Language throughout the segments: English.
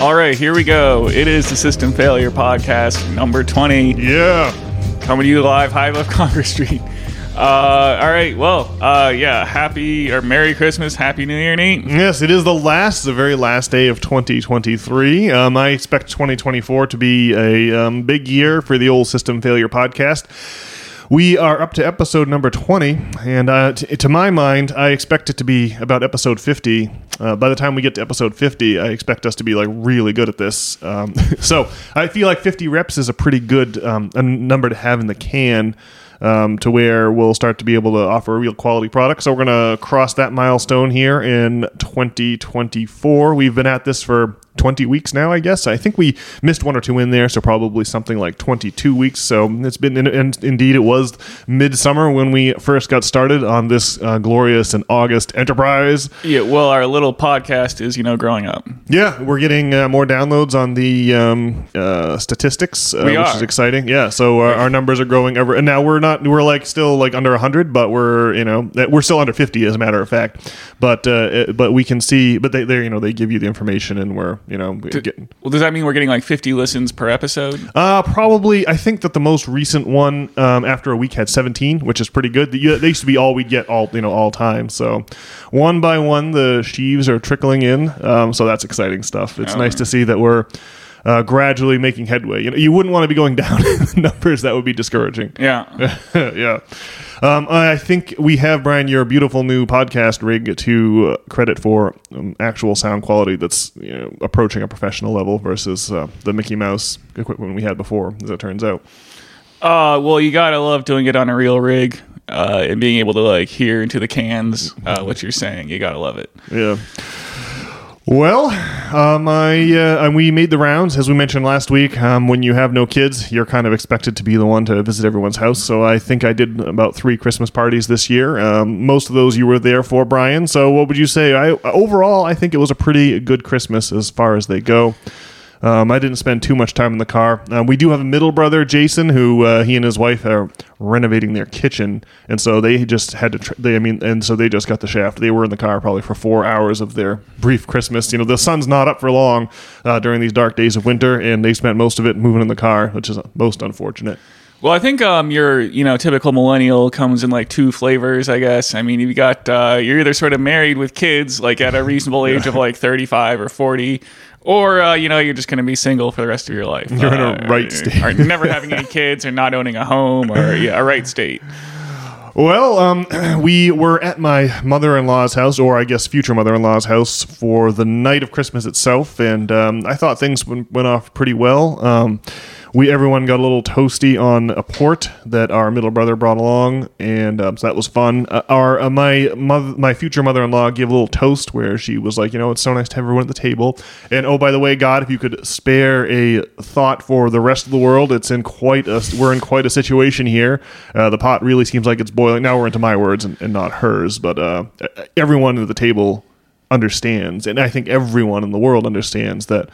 All right, here we go. It is the System Failure Podcast, number 20, Yeah. coming to you live, High above Congress Street. Uh, all right, well, uh, yeah, happy or Merry Christmas, Happy New Year, Nate. Yes, it is the last, the very last day of 2023. Um, I expect 2024 to be a um, big year for the old System Failure podcast. We are up to episode number 20, and uh, t- to my mind, I expect it to be about episode 50. Uh, by the time we get to episode 50, I expect us to be like really good at this. Um, so I feel like 50 reps is a pretty good um, a number to have in the can um, to where we'll start to be able to offer a real quality product. So we're going to cross that milestone here in 2024. We've been at this for 20 weeks now, I guess. I think we missed one or two in there, so probably something like 22 weeks. So it's been, and, indeed, it was midsummer when we first got started on this uh, glorious and August enterprise. Yeah, well, our little podcast is, you know, growing up. Yeah, we're getting uh, more downloads on the um, uh, statistics, uh, which are. is exciting. Yeah, so our, our numbers are growing ever, and now we're not we're like still like under hundred, but we're you know uh, we're still under fifty as a matter of fact. But uh, uh, but we can see, but they they you know they give you the information, and we're you know getting. Well, does that mean we're getting like 50 listens per episode? Uh, probably. I think that the most recent one um, after a week had 17, which is pretty good. They used to be all we'd get all you know all time. So one by one, the sheaves are trickling in. Um, so that's exciting stuff. It's Oh. nice to see that we're uh, gradually making headway. You know, you wouldn't want to be going down in the numbers. That would be discouraging. Yeah. yeah. Um, I think we have Brian your beautiful new podcast rig to uh, credit for um, actual sound quality that's you know, approaching a professional level versus uh, the Mickey Mouse equipment we had before, as it turns out. Uh, well, you gotta love doing it on a real rig uh, and being able to like hear into the cans uh, what you're saying. You gotta love it. Yeah. Well, um, I uh, we made the rounds as we mentioned last week. Um, when you have no kids, you're kind of expected to be the one to visit everyone's house. So I think I did about three Christmas parties this year. Um, most of those you were there for, Brian. So what would you say? I overall, I think it was a pretty good Christmas as far as they go. Um, I didn't spend too much time in the car. Um, we do have a middle brother, Jason, who uh, he and his wife are renovating their kitchen, and so they just had to. Tr- they, I mean, and so they just got the shaft. They were in the car probably for four hours of their brief Christmas. You know, the sun's not up for long uh, during these dark days of winter, and they spent most of it moving in the car, which is most unfortunate. Well, I think um, your you know typical millennial comes in like two flavors. I guess. I mean, you've got uh, you're either sort of married with kids, like at a reasonable age of like 35 or 40, or uh, you know you're just going to be single for the rest of your life. You're in a Uh, right or- state. or never having any kids, or not owning a home, or yeah, a right state. Well, um, we were at my mother in law's house, or I guess future mother in law's house, for the night of Christmas itself, and um, I thought things went, went off pretty well. Um, we everyone got a little toasty on a port that our middle brother brought along, and um, so that was fun. Uh, our uh, my mother, my future mother in law, gave a little toast where she was like, you know, it's so nice to have everyone at the table, and oh by the way, God, if you could spare a thought for the rest of the world, it's in quite a we're in quite a situation here. Uh, the pot really seems like it's boiling. Now we're into my words and, and not hers, but uh, everyone at the table understands, and I think everyone in the world understands that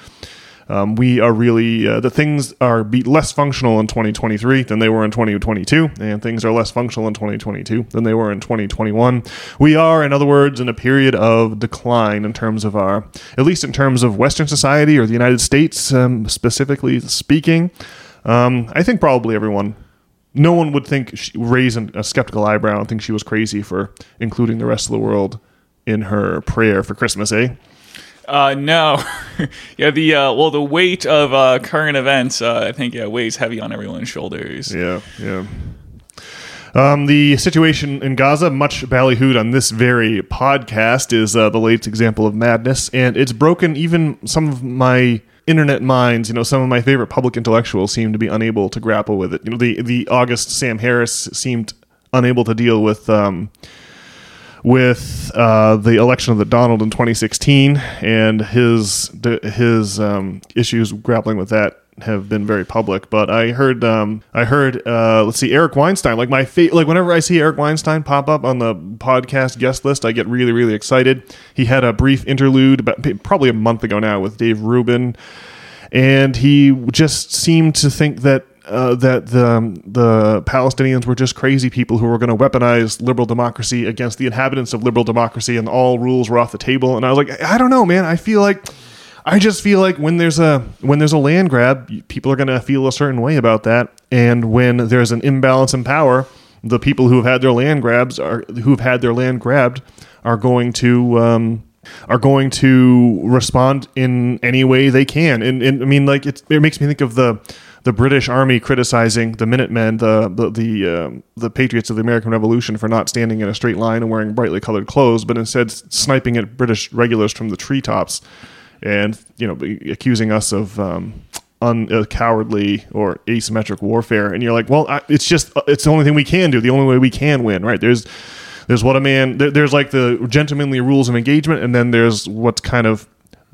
um, we are really uh, the things are be less functional in 2023 than they were in 2022, and things are less functional in 2022 than they were in 2021. We are, in other words, in a period of decline in terms of our, at least in terms of Western society or the United States, um, specifically speaking. Um, I think probably everyone no one would think she, raise an- a skeptical eyebrow and think she was crazy for including the rest of the world in her prayer for Christmas, eh? Uh, no, yeah. The uh, well, the weight of uh, current events, uh, I think, yeah, weighs heavy on everyone's shoulders. Yeah, yeah. Um, the situation in Gaza, much ballyhooed on this very podcast, is uh, the latest example of madness, and it's broken even some of my internet minds. You know, some of my favorite public intellectuals seem to be unable to grapple with it. You know, the the August Sam Harris seemed unable to deal with. Um, with uh, the election of the Donald in 2016 and his his um, issues grappling with that have been very public. But I heard um, I heard uh, let's see Eric Weinstein like my fa- like whenever I see Eric Weinstein pop up on the podcast guest list, I get really really excited. He had a brief interlude about probably a month ago now with Dave Rubin, and he just seemed to think that uh, that the um, the Palestinians were just crazy people who were going to weaponize liberal democracy against the inhabitants of liberal democracy, and all rules were off the table. And I was like, I don't know, man. I feel like I just feel like when there's a when there's a land grab, people are going to feel a certain way about that, and when there's an imbalance in power, the people who have had their land grabs are who've had their land grabbed are going to um, are going to respond in any way they can. And, and I mean, like it, it makes me think of the the British Army criticizing the Minutemen, the the the, um, the patriots of the American Revolution, for not standing in a straight line and wearing brightly colored clothes, but instead sniping at British regulars from the treetops, and you know accusing us of. Um, un, uh, cowardly or asymmetric warfare and you're like well I, it's just it's the only thing we can do the only way we can win right there's there's what a man there, there's like the gentlemanly rules of engagement and then there's what's kind of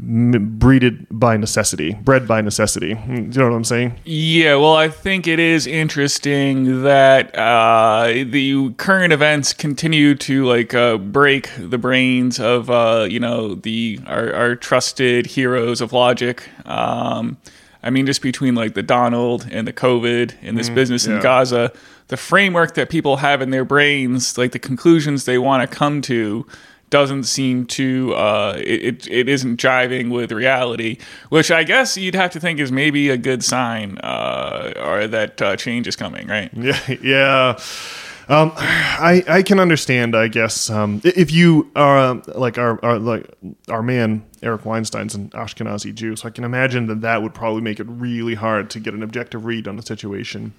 breeded by necessity bred by necessity do you know what i'm saying Yeah, well, I think it is interesting that uh, the current events continue to like uh, break the brains of uh, you know the our, our trusted heroes of logic. Um, I mean, just between like the Donald and the COVID and this business in. Gaza, the framework that people have in their brains, like the conclusions they want to come to, doesn't seem to uh, it, it, isn't jiving with reality, which I guess you'd have to think is maybe a good sign uh, or that uh, change is coming, right? Yeah, yeah. Um, I I can understand. I guess um, if you are um, like our, our like our man Eric Weinstein's an Ashkenazi Jew, so I can imagine that that would probably make it really hard to get an objective read on the situation.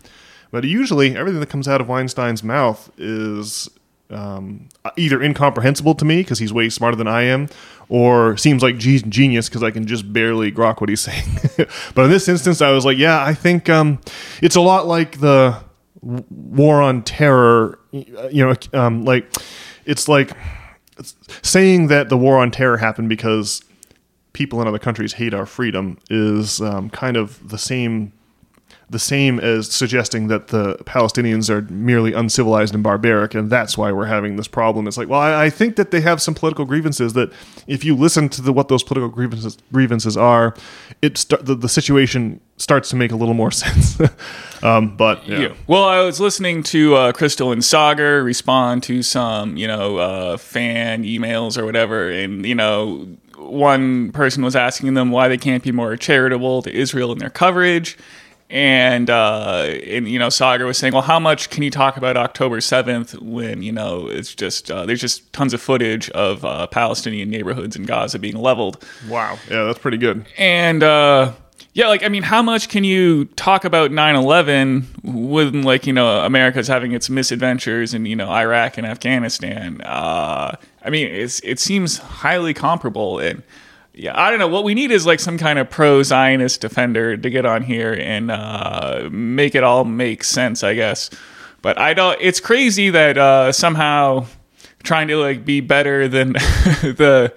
But usually, everything that comes out of Weinstein's mouth is um, either incomprehensible to me because he's way smarter than I am, or seems like genius because I can just barely grok what he's saying. but in this instance, I was like, yeah, I think um, it's a lot like the war on terror. You know, um, like it's like saying that the war on terror happened because people in other countries hate our freedom is um, kind of the same the same as suggesting that the Palestinians are merely uncivilized and barbaric, and that's why we're having this problem. It's like, well, I, I think that they have some political grievances that, if you listen to the, what those political grievances grievances are, it st- the, the situation starts to make a little more sense. um, but yeah. Yeah. Well, I was listening to uh, Crystal and Sagar respond to some, you know, uh, fan emails or whatever, and you know, one person was asking them why they can't be more charitable to Israel in their coverage. And, uh, and you know, Sagar was saying, "Well, how much can you talk about October seventh when you know it's just uh, there's just tons of footage of uh, Palestinian neighborhoods in Gaza being leveled, Wow. Yeah, that's pretty good. and uh, yeah, like I mean, how much can you talk about 9/11 when like you know America's having its misadventures in you know Iraq and Afghanistan? Uh, I mean, it's it seems highly comparable, and yeah, I don't know. What we need is like some kind of pro-Zionist defender to get on here and uh, make it all make sense, I guess. But I don't. It's crazy that uh, somehow trying to like be better than the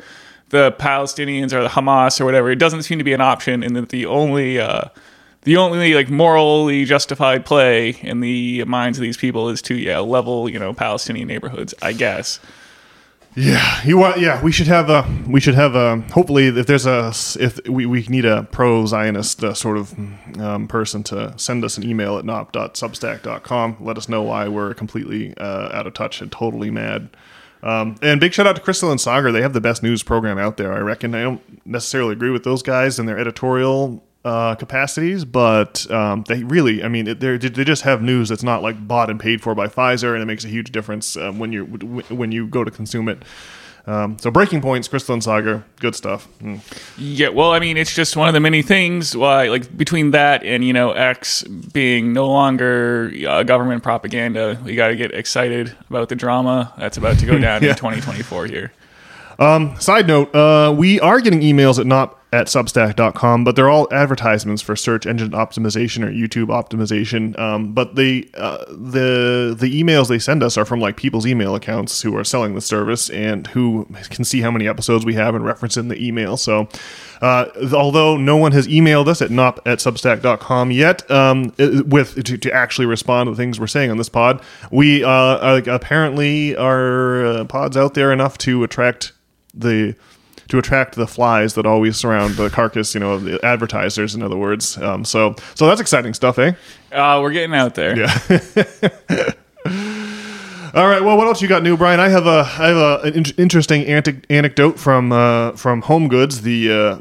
the Palestinians or the Hamas or whatever. It doesn't seem to be an option, and that the only uh, the only like morally justified play in the minds of these people is to yeah level you know Palestinian neighborhoods. I guess. Yeah, you want. Yeah, we should have a. We should have a. Hopefully, if there's a, if we, we need a pro Zionist uh, sort of um, person to send us an email at knopp.substack.com. Let us know why we're completely uh, out of touch and totally mad. Um, and big shout out to Crystal and Sagar. They have the best news program out there. I reckon. I don't necessarily agree with those guys and their editorial uh, capacities, but um, they really, I mean, it, they're- they just have news that's not like bought and paid for by Pfizer, and it makes a huge difference um, when you when you go to consume it. Um, so breaking points, Crystal and Sagar, good stuff. Mm. Yeah, well, I mean, it's just one of the many things why, like, between that and you know X being no longer uh, government propaganda, we got to get excited about the drama that's about to go down Yeah. in 2024 here. Side note, uh, we are getting emails at not at substack.com, but they're all advertisements for search engine optimization or YouTube optimization. Um, but the uh, the the emails they send us are from like people's email accounts who are selling the service and who can see how many episodes we have and reference in the email. So uh, although no one has emailed us at knopp at substack.com yet um, with to, to actually respond to the things we're saying on this pod, we uh, are, apparently our uh, pods out there enough to attract the to attract the flies that always surround the carcass, you know, of the advertisers. In other words, um, so so that's exciting stuff, eh? Uh, we're getting out there. Yeah. All right. Well, what else you got new, Brian? I have a I have a, an in- interesting antic- anecdote from uh, from Home Goods, the uh,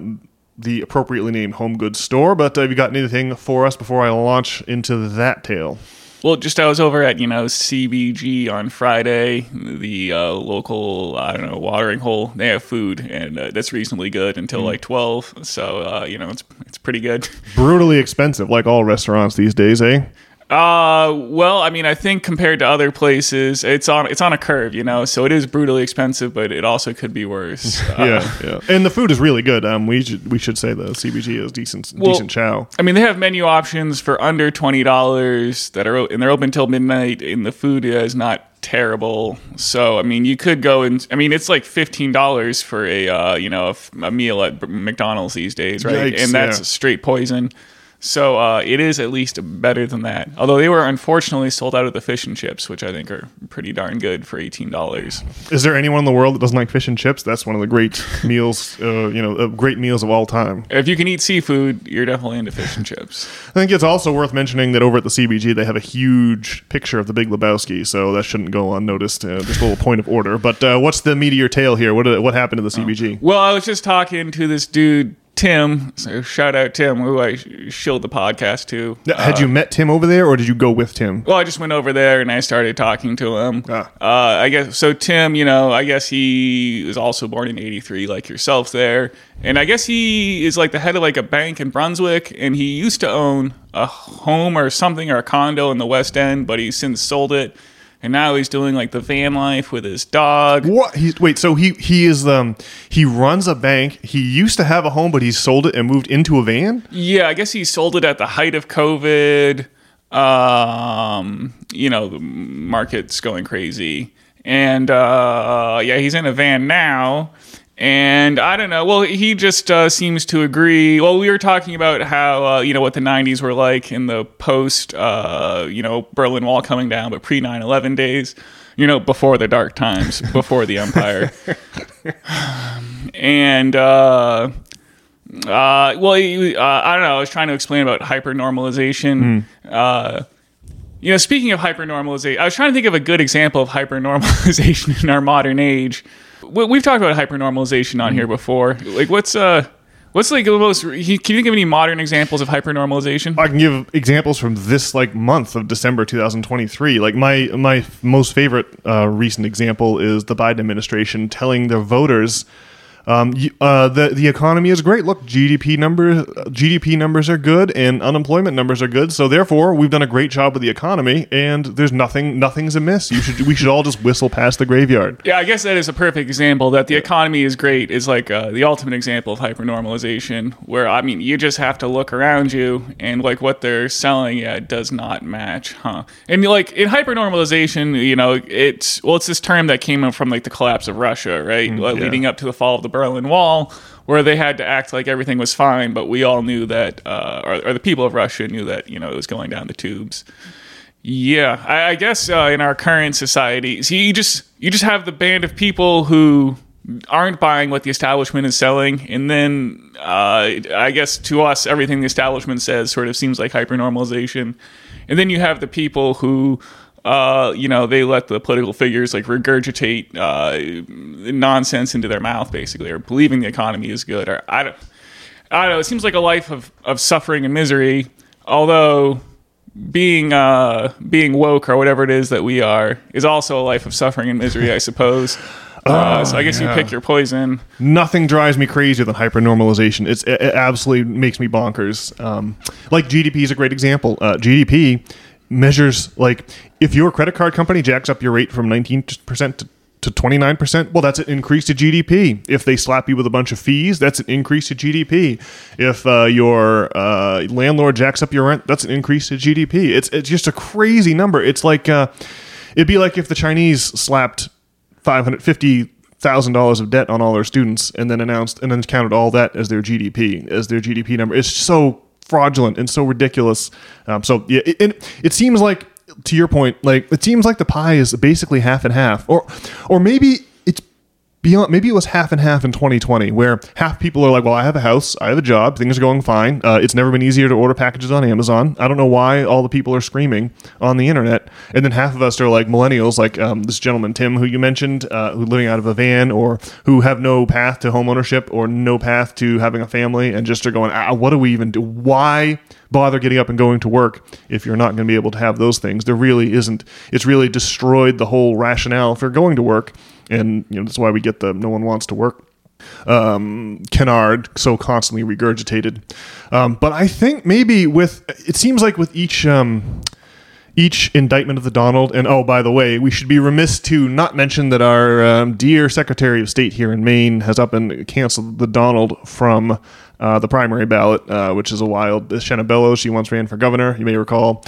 the appropriately named home goods store. But uh, have you got anything for us before I launch into that tale? Well, just I was over at you know CBG on Friday, the uh, local I don't know watering hole. They have food, and uh, that's reasonably good until like twelve. So uh, you know it's it's pretty good. Brutally expensive, like all restaurants these days, eh? Uh, well, I mean, I think compared to other places, it's on it's on a curve, you know. So it is brutally expensive, but it also could be worse. Uh, yeah, yeah. And the food is really good. Um, we should we should say the CBG is decent decent chow. I mean, they have menu options for under twenty dollars that are and they're open till midnight, and the food is not terrible. So I mean, you could go and I mean, it's like fifteen dollars for a uh, you know a, a meal at McDonald's these days, right? Yikes, and that's yeah. straight poison. So uh, it is at least better than that. Although they were unfortunately sold out of the fish and chips, which I think are pretty darn good for eighteen dollars. Is there anyone in the world that doesn't like fish and chips? That's one of the great meals, uh, you know, uh, great meals of all time. If you can eat seafood, you're definitely into fish and chips. I think it's also worth mentioning that over at the CBG they have a huge picture of the Big Lebowski, so that shouldn't go unnoticed. Uh, just a little point of order. But uh, what's the meteor tail here? What what happened to the CBG? Well, I was just talking to this dude, Tim. So shout out Tim, who I sh- shilled the podcast to. Now, Had you met Tim over there, or did you go with Tim? Well, I just went over there and I started talking to him. Ah. Uh, I guess so. Tim, you know, I guess he was also born in '83, like yourself there, and I guess he is like the head of like a bank in Brunswick, and he used to own a home or something or a condo in the West End, but he's since sold it, and now he's doing like the van life with his dog. What? He, wait, so he he is um he runs a bank. He used to have a home, but he sold it and moved into a van. Yeah, I guess he sold it at the height of COVID. Um, you know, the market's going crazy. And uh, yeah, he's in a van now. And I don't know. Well, he just uh, seems to agree. Well, we were talking about how, uh, you know, what the 90s were like in the post, uh, you know, Berlin Wall coming down, but pre 9 11 days, you know, before the dark times, before the empire. and, uh, uh, well, uh, I don't know. I was trying to explain about hypernormalization. Uh, you know, speaking of hypernormalization, I was trying to think of a good example of hypernormalization in our modern age. We- We've talked about hypernormalization on here before. Like, what's uh, what's like the most? Can you think of any modern examples of hypernormalization? I can give examples from this like month of December 2023. Like my my most favorite uh, recent example is the Biden administration telling their voters. Um, uh, the the economy is great. Look, GDP numbers GDP numbers are good, and unemployment numbers are good. So therefore, we've done a great job with the economy, and there's nothing nothing's amiss. You should we should all just whistle past the graveyard. Yeah, I guess that is a perfect example that the economy is great is like uh, the ultimate example of hypernormalization where I mean you just have to look around you and like what they're selling yeah it does not match huh and like in hypernormalization you know it's well it's this term that came from like the collapse of Russia right Like, yeah. leading up to the fall of the Berlin Wall where they had to act like everything was fine but we all knew that uh, or, or the people of Russia knew that you know it was going down the tubes yeah, I, I guess uh, in our current society, so you just you just have the band of people who aren't buying what the establishment is selling, and then uh, I guess to us, everything the establishment says sort of seems like hypernormalization, and then you have the people who. Uh, you know, they let the political figures like regurgitate uh, nonsense into their mouth, basically, or believing the economy is good. Or I don't, I don't know. It seems like a life of, of suffering and misery. Although being uh being woke or whatever it is that we are is also a life of suffering and misery, I suppose. Uh, so I guess yeah. you pick your poison. Nothing drives me crazier than hypernormalization. It's, it, it absolutely makes me bonkers. Um, like GDP is a great example. Uh, GDP measures like if your credit card company jacks up your rate from 19% to to 29%, well, that's an increase to GDP. If they slap you with a bunch of fees, that's an increase to GDP. If uh, your uh, landlord jacks up your rent, that's an increase to GDP. It's, it's just a crazy number. It's like, uh, it'd be like if the Chinese slapped 550 thousand dollars of debt on all their students and then announced and then counted all that as their GDP as their GDP number. It's so fraudulent and so ridiculous. Um, so yeah, it, it, it seems like to your point, like it seems like the pie is basically half and half, or or maybe beyond maybe it was half and half in 2020 where half people are like well i have a house i have a job things are going fine uh, it's never been easier to order packages on amazon i don't know why all the people are screaming on the internet. And then half of us are like millennials like um, this gentleman tim who you mentioned uh, who living out of a van or who have no path to home ownership or no path to having a family and just are going ah, what do we even do? Why bother getting up and going to work if you're not going to be able to have those things? There really isn't it's really destroyed the whole rationale for going to work and you know that's why we get the no one wants to work um, canard so constantly regurgitated. Um, but I think maybe with it seems like with each um, each indictment of the Donald, and oh by the way, we should be remiss to not mention that our um, dear Secretary of State here in Maine has up and canceled the Donald from. Uh, the primary ballot, uh, which is a wild. Shenna Bellows, she once ran for governor, you may recall.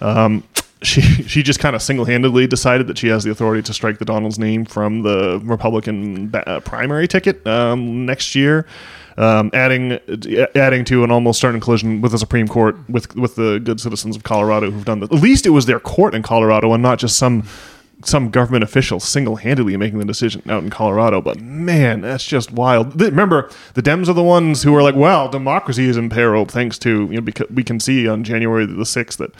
Um, she she just kind of single handedly decided that she has the authority to strike the Donald's name from the Republican ba- primary ticket um, next year. Um, adding adding to an almost certain collision with the Supreme Court with with the good citizens of Colorado who've done this. At least it was their court in Colorado and not just some some government official single handedly making the decision out in Colorado. But man, that's just wild. Remember, the Dems are the ones who are like, well, democracy is in peril thanks to you know because we can see on January the sixth that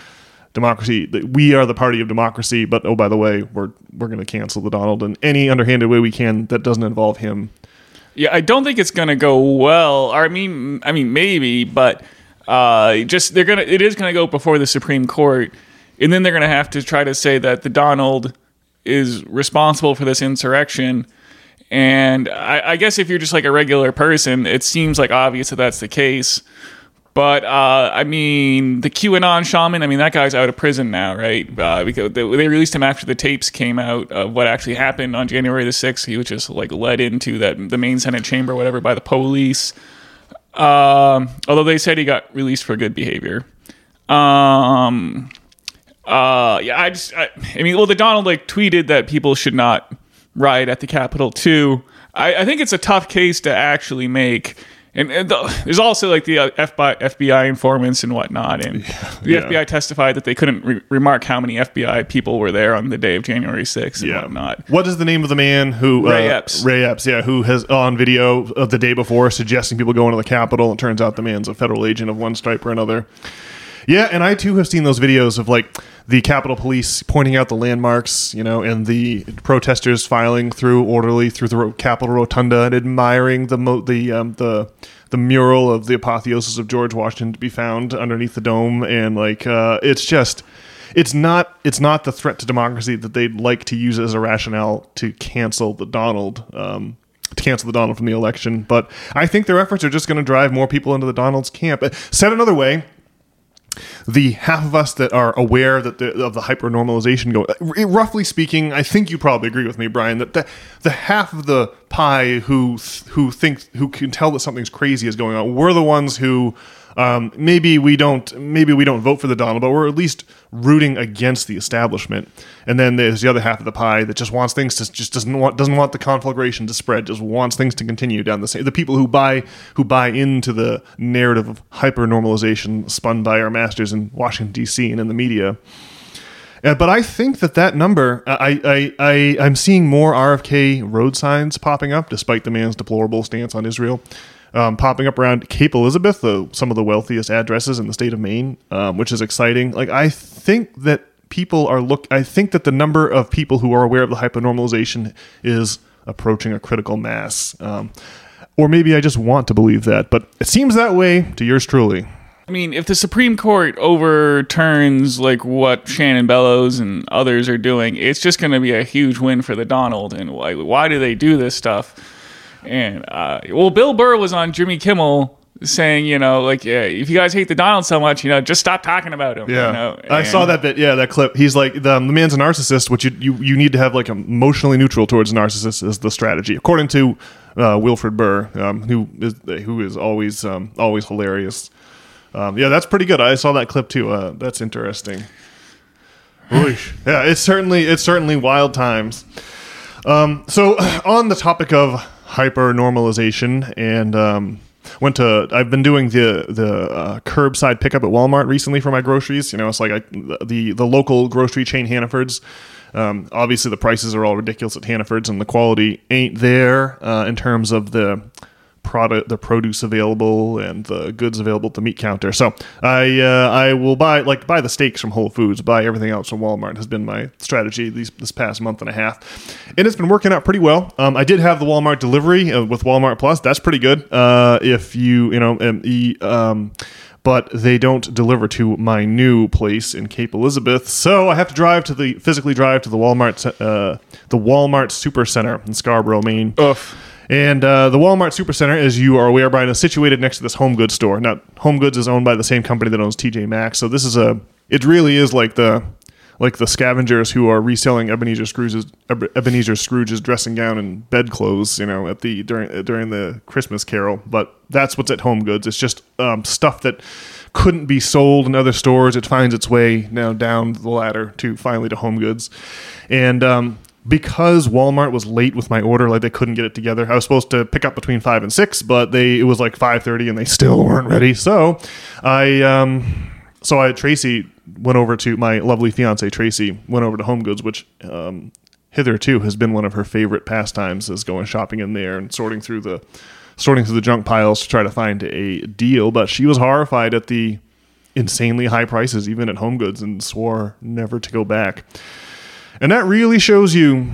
democracy we are the party of democracy but oh by the way we're we're going to cancel the donald in any underhanded way we can that doesn't involve him. Yeah i don't think it's going to go well. I mean i mean maybe but uh, just they're gonna it is gonna go before the supreme court and then they're gonna have to try to say that the donald is responsible for this insurrection. And I, I guess if you're just like a regular person it seems like obvious that that's the case but uh, I mean, the QAnon shaman. I mean, that guy's out of prison now, right? Uh, because they, released him after the tapes came out of what actually happened on January the sixth. He was just like led into that the main Senate chamber, whatever, by the police. Um, although they said he got released for good behavior. Um, uh, yeah, I just, I, I mean, well, the Donald like tweeted that people should not riot at the Capitol too. I, I think it's a tough case to actually make and, and the, there's also like the uh, FBI, FBI, informants and whatnot. And yeah, the yeah. FBI testified that they couldn't re- remark how many FBI people were there on the day of January 6th and yeah. whatnot. What is the name of the man who Ray uh, Epps? Ray Epps, yeah, who has on video of the day before suggesting people go into the Capitol. It turns out the man's a federal agent of one stripe or another. Yeah, and I too have seen those videos of like the Capitol Police pointing out the landmarks, you know, and the protesters filing through orderly through the Capitol Rotunda and admiring the mo- the um, the the mural of the apotheosis of George Washington to be found underneath the dome, and like uh, it's just it's not it's not the threat to democracy that they'd like to use as a rationale to cancel the Donald. Um, to cancel the Donald from the election, but I think their efforts are just going to drive more people into the Donald's camp. Said another way, the half of us that are aware that the, of the hypernormalization going, uh, roughly speaking, I think you probably agree with me, Brian, that the, the half of the pie who who think who can tell that something's crazy is going on, we're the ones who um, maybe we don't maybe we don't vote for the Donald, but we're at least rooting against the establishment. And then there's the other half of the pie that just wants things to just doesn't want doesn't want the conflagration to spread, just wants things to continue down the same. The people who buy who buy into the narrative of hyper normalization spun by our masters in Washington D.C. and in the media. Uh, but I think that that number, I, I, I, I'm seeing more RFK road signs popping up, despite the man's deplorable stance on Israel um, popping up around Cape Elizabeth, the, some of the wealthiest addresses in the state of Maine, um, which is exciting. Like I think that people are look. I think that the number of people who are aware of the hypernormalization is approaching a critical mass. Um, or maybe I just want to believe that, but it seems that way to yours truly. I mean, if the Supreme Court overturns like what Shannon Bellows and others are doing, it's just going to be a huge win for the Donald. And like, why do they do this stuff? And uh, well, Bill Burr was on Jimmy Kimmel saying, you know, like, yeah, if you guys hate the Donald so much, you know, just stop talking about him. Yeah, you know? I saw that bit. Yeah, that clip. He's like, the, the man's a narcissist, which you, you you need to have like emotionally neutral towards narcissists is the strategy, according to uh, Wilfred Burr, um, who is who is always um, always hilarious. Um, yeah, that's pretty good. I saw that clip too. Uh, that's interesting. yeah, it's certainly it's certainly wild times. Um, so on the topic of hyper normalization and um, went to I've been doing the the uh, curbside pickup at Walmart recently for my groceries. You know, it's like I, the the local grocery chain Hannaford's Um, obviously, the prices are all ridiculous at Hannaford's, and the quality ain't there uh, in terms of the product, the produce available, and the goods available at the meat counter. So I uh, I will buy like buy the steaks from Whole Foods, buy everything else from Walmart has been my strategy these this past month and a half, and it's been working out pretty well. Um, I did have the Walmart delivery uh, with Walmart Plus. That's pretty good. Uh, if you you know um, um but they don't deliver to my new place in Cape Elizabeth. So I have to drive to the physically drive to the Walmart uh, the Walmart Super Center in Scarborough, Maine. Oof. And uh, the Walmart Supercenter, as you are aware, Brian, is situated next to this Home Goods store. Now, Home Goods is owned by the same company that owns TJ Maxx, so this is a. It really is like the like the scavengers who are reselling Ebenezer Scrooge's Ebenezer Scrooge's dressing gown and bedclothes, you know, at the during during the Christmas Carol. But that's what's at Home Goods. It's just um, stuff that couldn't be sold in other stores. It finds its way now down the ladder to finally to Home Goods, and um, because Walmart was late with my order, like they couldn't get it together. I was supposed to pick up between five and six, but they it was like five thirty, and they still weren't ready. So I um, so I Tracy went over to my lovely fiance Tracy went over to Home Goods, which um, hitherto has been one of her favorite pastimes, is going shopping in there and sorting through the sorting through the junk piles to try to find a deal. But she was horrified at the insanely high prices, even at Home Goods, and swore never to go back. And that really shows you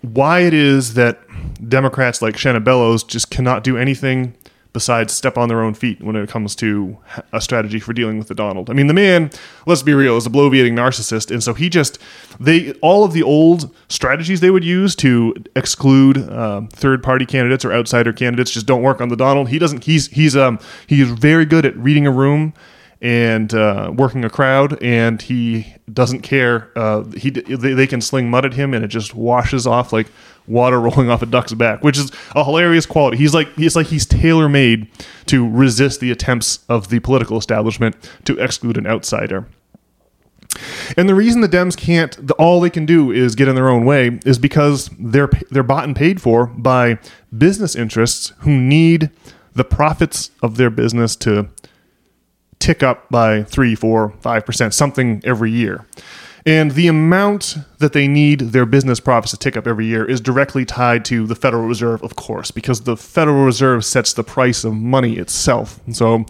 why it is that Democrats like Shenna Bellows just cannot do anything besides step on their own feet when it comes to a strategy for dealing with the Donald. I mean, the man, let's be real, is a bloviating narcissist, and so he just they all of the old strategies they would use to exclude uh, third party candidates or outsider candidates just don't work on the Donald. He doesn't. He's he's um he's very good at reading a room and uh, working a crowd, and he doesn't care. Uh, he they, they, can sling mud at him, and it just washes off like water rolling off a duck's back, which is a hilarious quality. He's like he's like he's tailor made to resist the attempts of the political establishment to exclude an outsider. And the reason the Dems can't, the, all they can do is get in their own way, is because they're they're bought and paid for by business interests who need the profits of their business to tick up by three, four, five percent, something every year. And the amount that they need their business profits to tick up every year is directly tied to the Federal Reserve, of course, because the Federal Reserve sets the price of money itself. And so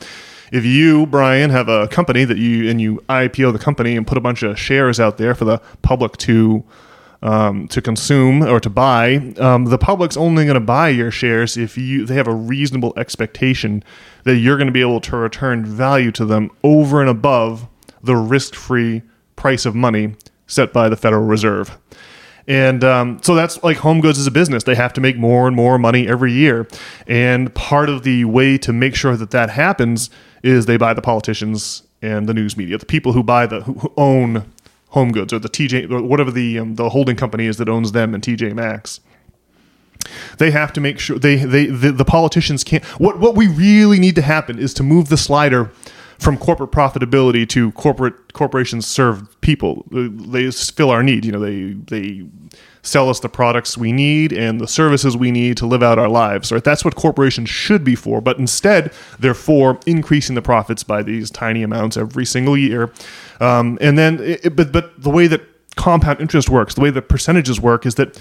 if you, Brian, have a company that you and you IPO the company and put a bunch of shares out there for the public to um, to consume or to buy, um, the public's only going to buy your shares if you they have a reasonable expectation that you're going to be able to return value to them over and above the risk-free price of money set by the Federal Reserve. And um, so that's like home goods as a business. They have to make more and more money every year. And part of the way to make sure that that happens is they buy the politicians and the news media, the people who buy the who own home goods or the TJ whatever the um, the holding company is that owns them and TJ Maxx. They have to make sure they they the, the politicians can't. What what we really need to happen is to move the slider from corporate profitability to corporate corporations serve people. They fill our need. You know, they they sell us the products we need and the services we need to live out our lives. Right? That's what corporations should be for. But instead, they're for increasing the profits by these tiny amounts every single year. Um, and then, it, but but the way that compound interest works, the way the percentages work, is that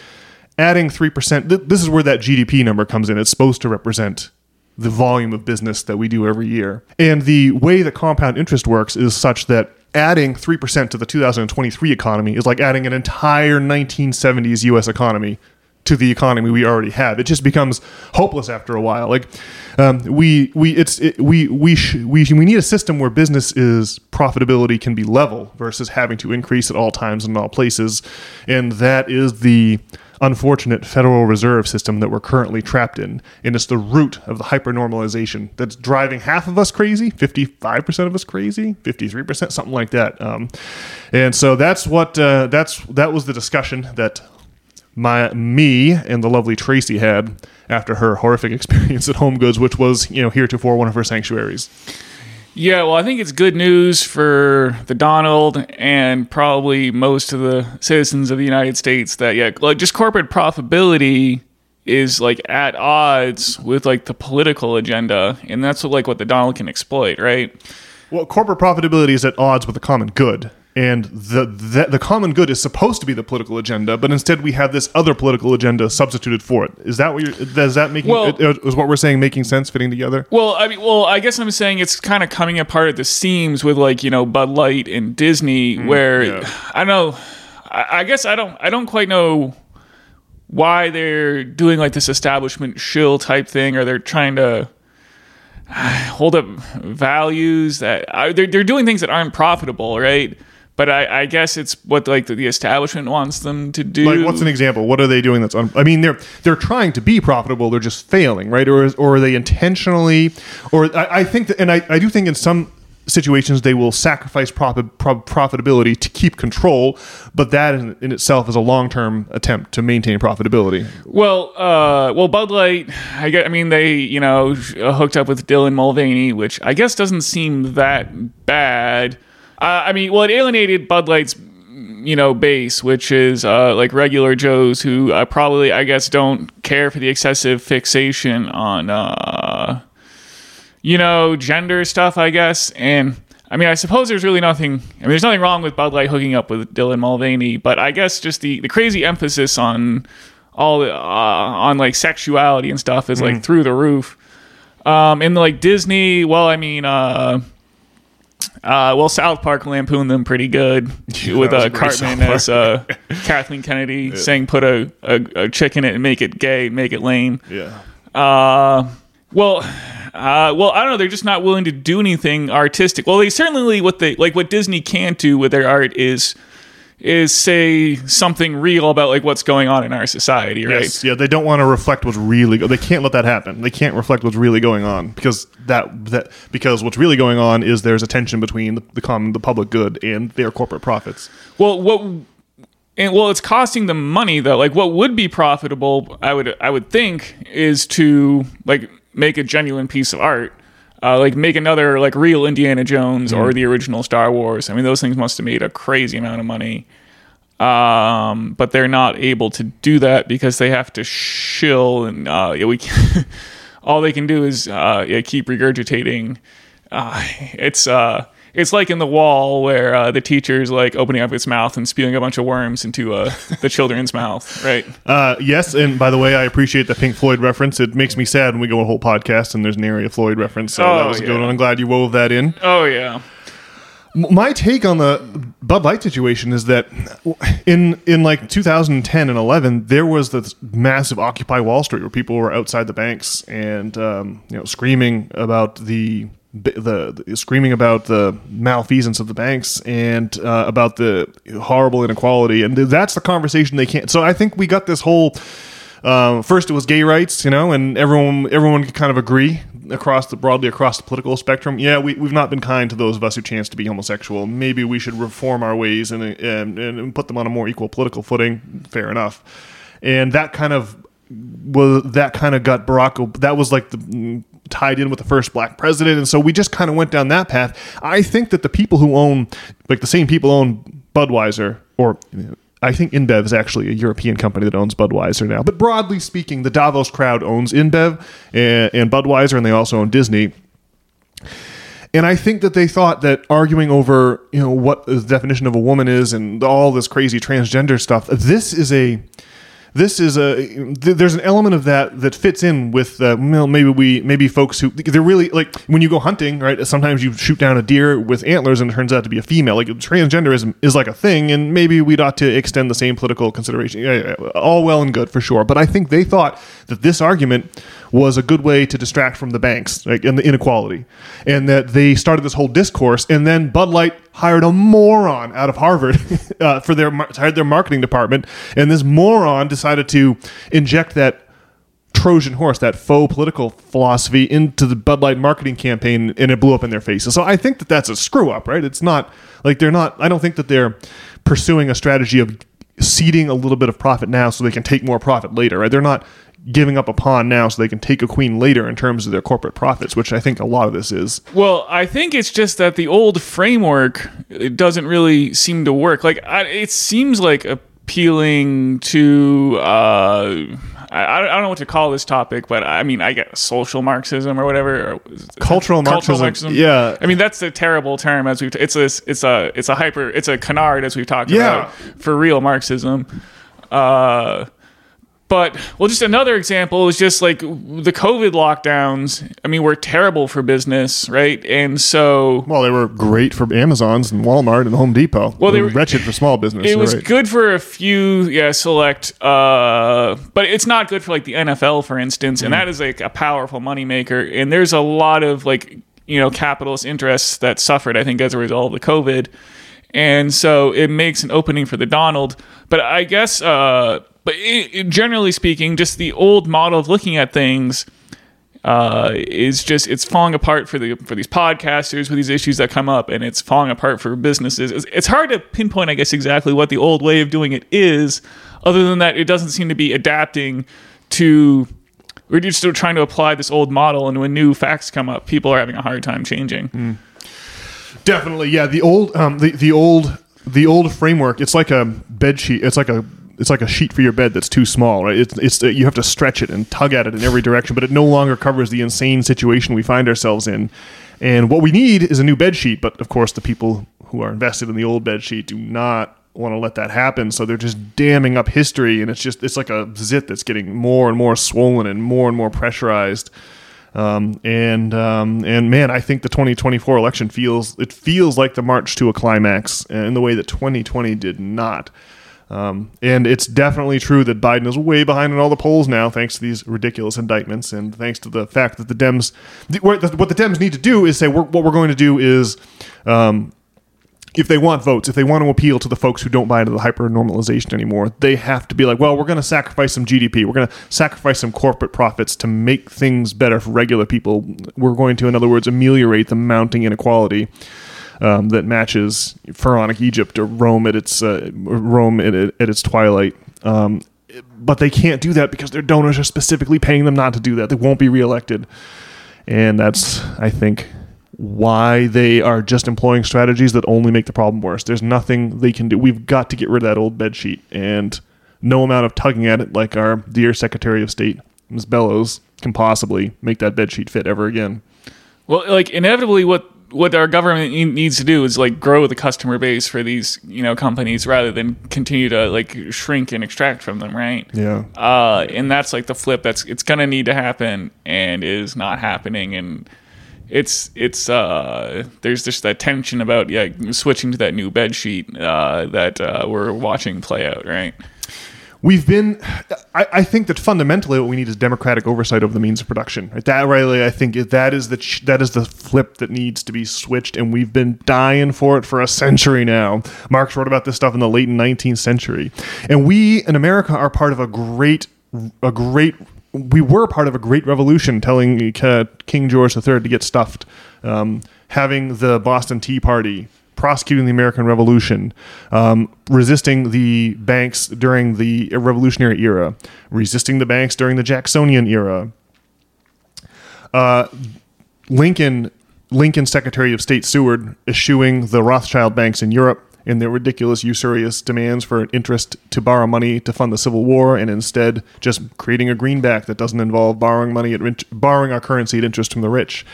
adding three percent. Th- this is where that GDP number comes in. It's supposed to represent the volume of business that we do every year. And the way that compound interest works is such that adding 3% to the 2023 economy is like adding an entire 1970s US economy to the economy we already have. It just becomes hopeless after a while. Like um, we we it's it, we we sh- we we need a system where business is profitability can be level versus having to increase at all times and in all places, and that is the unfortunate Federal Reserve system that we're currently trapped in. And it's the root of the hypernormalization that's driving half of us crazy, 55% of us crazy, 53%, something like that. Um, and so that's what, uh, that's, that was the discussion that my, me and the lovely Tracy had after her horrific experience at Home Goods, which was, you know, heretofore one of her sanctuaries. Yeah, well, I think it's good news for the Donald and probably most of the citizens of the United States that yeah, like just corporate profitability is like at odds with like the political agenda, and that's what, like what the Donald can exploit, right? Well, corporate profitability is at odds with the common good. And the, the the common good is supposed to be the political agenda, but instead we have this other political agenda substituted for it. Is that what you're? Does that making Well- is what we're saying making sense, fitting together? Well, I mean, well, I guess I'm saying it's kind of coming apart at the seams with like you know Bud Light and Disney, where Mm, yeah. I know. I, I guess I don't. I don't quite know why they're doing like this establishment shill type thing, or they're trying to hold up values that are, they're they're doing things that aren't profitable, right? But I, I guess it's what like the, establishment wants them to do. Like, what's an example? What are they doing that's? Un- I mean, they're they're trying to be profitable. They're just failing, right? Or is, or are they intentionally? Or I, I think that, and I, I do think in some situations they will sacrifice profit, pro- profitability to keep control, but that in, in itself is a long term attempt to maintain profitability. Well, uh, well, Bud Light. I get. I mean, they you know hooked up with Dylan Mulvaney, which I guess doesn't seem that bad. Uh, I mean, well, it alienated Bud Light's you know base, which is uh, like regular Joes who uh, probably I guess don't care for the excessive fixation on uh, you know gender stuff. I guess and. I mean, I suppose there's really nothing. I mean, there's nothing wrong with Bud Light hooking up with Dylan Mulvaney, but I guess just the, the crazy emphasis on all the, uh, on like sexuality and stuff is like through the roof. Um, and like Disney, well, I mean, uh, uh, well, South Park lampooned them pretty good with uh, Cartman as uh, Kathleen Kennedy saying, "Put a, a, a chick in it and make it gay, make it lame." Yeah. Uh, well, uh, well, I don't know. They're just not willing to do anything artistic. Well, they certainly what they like what Disney can do with their art is is say something real about like what's going on in our society, right? Yes, yeah, they don't want to reflect what's really. Go- they can't let that happen. They can't reflect what's really going on because that that because what's really going on is there's a tension between the, the common, the public good, and their corporate profits. Well, what and well, it's costing them money though. Like, what would be profitable? I would I would think is to like make a genuine piece of art. Uh, like make another like real Indiana Jones or the original Star Wars. I mean, those things must have made a crazy amount of money. Um, but they're not able to do that because they have to shill and uh, yeah, we can, all they can do is uh, yeah, keep regurgitating. Uh, it's uh, it's like in the wall where uh, the teacher's like opening up its mouth and spewing a bunch of worms into uh, the children's mouth, right? Uh, yes, and by the way, I appreciate the Pink Floyd reference. It makes me sad when we go a whole podcast and there's an area Floyd reference. So that Oh, was a good one. I'm glad you wove that in. Oh yeah. My take on the Bud Light situation is that in in like 2010 and 11, there was this massive Occupy Wall Street where people were outside the banks and um, you know screaming about the the, the screaming about the malfeasance of the banks and uh, about the horrible inequality, and that's the conversation they can't. So I think we got this whole. Um, first, it was gay rights, you know, and everyone everyone could kind of agree across the broadly across the political spectrum. Yeah, we, we've not been kind to those of us who chance to be homosexual. Maybe we should reform our ways and and, and put them on a more equal political footing. Fair enough. And that kind of was that kind of got Barack. That was like the tied in with the first black president, and so we just kind of went down that path. I think that the people who own, like the same people own Budweiser, or I think InBev is actually a European company that owns Budweiser now. But broadly speaking, the Davos crowd owns InBev and, and Budweiser, and they also own Disney. And I think that they thought that arguing over, you know, what the definition of a woman is and all this crazy transgender stuff, this is a this is a th- there's an element of that that fits in with uh, well, maybe we maybe folks who they're really like when you go hunting right sometimes you shoot down a deer with antlers and it turns out to be a female. Like transgenderism is like a thing and maybe we'd ought to extend the same political consideration all well and good for sure. But I think they thought that this argument was a good way to distract from the banks like, and the inequality and that they started this whole discourse and then Bud Light hired a moron out of Harvard uh, for their hired their marketing department, and this moron decided to inject that Trojan horse, that faux political philosophy, into the Bud Light marketing campaign, and it blew up in their faces. So I think that that's a screw up, right? It's not like they're not. I don't think that they're pursuing a strategy of ceding a little bit of profit now so they can take more profit later, right? They're not giving up a pawn now so they can take a queen later in terms of their corporate profits, which I think a lot of this is. Well, I think it's just that the old framework it doesn't really seem to work. Like I, it seems like appealing to uh, I, I don't know what to call this topic, but I mean, I get social Marxism or whatever. Or, Cultural Marxism, yeah. I mean, that's a terrible term as we've. It's a it's a it's a hyper it's a canard as we've talked Yeah. about for real Marxism. Uh, but well, just another example is just like the COVID lockdowns. I mean, were terrible for business, right? And so Well, they were great for Amazon's and Walmart and Home Depot. Well, they were were- wretched for small business. it was right. good for a few yeah select uh but it's not good for like the nfl for instance and that is like a powerful moneymaker and there's a lot of like you know capitalist interests that suffered i think as a result of the covid and so it makes an opening for the donald but i guess uh but i i- generally speaking just the old model of looking at things uh, is just it's falling apart for the for these podcasters with these issues that come up, and it's falling apart for businesses. It's, it's hard to pinpoint, I guess, exactly what the old way of doing it is. Other than that, it doesn't seem to be adapting to. We're just still trying to apply this old model, and when new facts come up, people are having a hard time changing. Definitely, yeah. The old, um, the the old, the old framework. It's like a bed sheet. It's like a it's like a sheet for your bed that's too small, right? It's it's you have to stretch it and tug at it in every direction, but it no longer covers the insane situation we find ourselves in. And what we need is a new bed sheet. But of course, the people who are invested in the old bed sheet do not want to let that happen. So they're just damming up history, and it's just it's like a zit that's getting more and more swollen and more and more pressurized. Um, and um, and man, I think the 2024 election feels it feels like the march to a climax in the way that 2020 did not. Um, and it's definitely true that Biden is way behind in all the polls now, thanks to these ridiculous indictments, and thanks to the fact that the Dems, the, what the what the Dems need to do is say, we're, what we're going to do is, um, if they want votes, if they want to appeal to the folks who don't buy into the hyper normalization anymore, they have to be like, well, we're going to sacrifice some GDP. We're going to sacrifice some corporate profits to make things better for regular people. We're going to, in other words, ameliorate the mounting inequality um, that matches pharaonic Egypt or Rome at its uh, Rome at, at its twilight. Um, but they can't do that because their donors are specifically paying them not to do that. They won't be reelected, and that's I think why they are just employing strategies that only make the problem worse. There's nothing they can do. We've got to get rid of that old bed sheet, and no amount of tugging at it, like our dear Secretary of State, Ms. Bellows, can possibly make that bed sheet fit ever again. Well, like inevitably, what what our government needs to do is like grow the customer base for these you know companies rather than continue to like shrink and extract from them, right? Yeah. Uh, and that's like the flip that's it's gonna need to happen and is not happening and it's it's uh there's just that tension about yeah switching to that new bed sheet uh that uh, we're watching play out right we've been I, I think that fundamentally what we need is democratic oversight over the means of production right? That really i think that is the that is the flip that needs to be switched and we've been dying for it for a century now. Marx wrote about this stuff in the late 19th century. And we in america are part of a great a great we were part of a great revolution telling king george iii to get stuffed. Um, having the boston tea party prosecuting the American Revolution, um, resisting the banks during the Revolutionary era, resisting the banks during the Jacksonian era. Uh, Lincoln, Lincoln Secretary of State Seward, eschewing the Rothschild banks in Europe in their ridiculous usurious demands for interest to borrow money to fund the Civil War, and instead just creating a greenback that doesn't involve borrowing money at borrowing our currency at interest from the rich.